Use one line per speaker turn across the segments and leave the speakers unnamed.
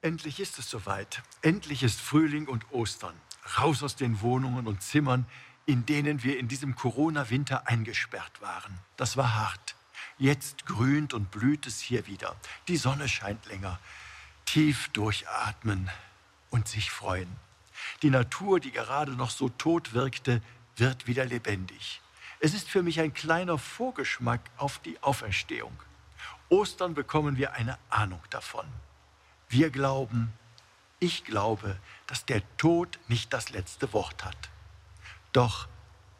Endlich ist es soweit. Endlich ist Frühling und Ostern. Raus aus den Wohnungen und Zimmern, in denen wir in diesem Corona-Winter eingesperrt waren. Das war hart. Jetzt grünt und blüht es hier wieder. Die Sonne scheint länger. Tief durchatmen und sich freuen. Die Natur, die gerade noch so tot wirkte, wird wieder lebendig. Es ist für mich ein kleiner Vorgeschmack auf die Auferstehung. Ostern bekommen wir eine Ahnung davon. Wir glauben, ich glaube, dass der Tod nicht das letzte Wort hat. Doch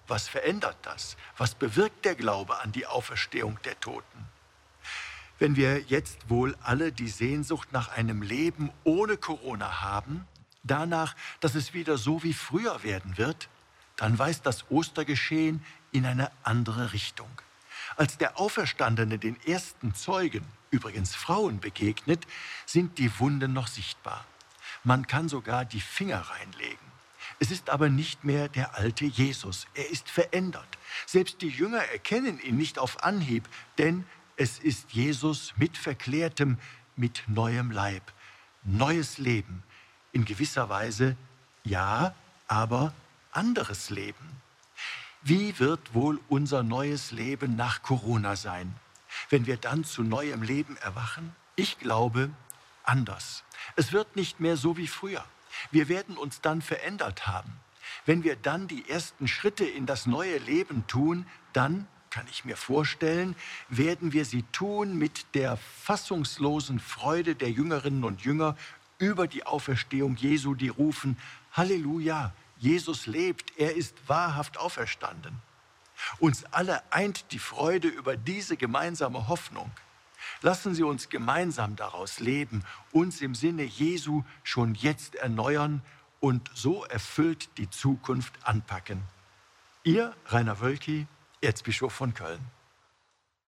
was verändert das? Was bewirkt der Glaube an die Auferstehung der Toten? Wenn wir jetzt wohl alle die Sehnsucht nach einem Leben ohne Corona haben, danach, dass es wieder so wie früher werden wird, dann weist das Ostergeschehen in eine andere Richtung. Als der Auferstandene den ersten Zeugen, übrigens Frauen, begegnet, sind die Wunden noch sichtbar. Man kann sogar die Finger reinlegen. Es ist aber nicht mehr der alte Jesus. Er ist verändert. Selbst die Jünger erkennen ihn nicht auf Anhieb, denn es ist Jesus mit verklärtem, mit neuem Leib. Neues Leben. In gewisser Weise ja, aber anderes Leben. Wie wird wohl unser neues Leben nach Corona sein, wenn wir dann zu neuem Leben erwachen? Ich glaube, anders. Es wird nicht mehr so wie früher. Wir werden uns dann verändert haben. Wenn wir dann die ersten Schritte in das neue Leben tun, dann, kann ich mir vorstellen, werden wir sie tun mit der fassungslosen Freude der Jüngerinnen und Jünger über die Auferstehung Jesu, die rufen, Halleluja, Jesus lebt, er ist wahrhaft auferstanden. Uns alle eint die Freude über diese gemeinsame Hoffnung. Lassen Sie uns gemeinsam daraus leben, uns im Sinne Jesu schon jetzt erneuern und so erfüllt die Zukunft anpacken. Ihr Rainer Wölki, Erzbischof von Köln.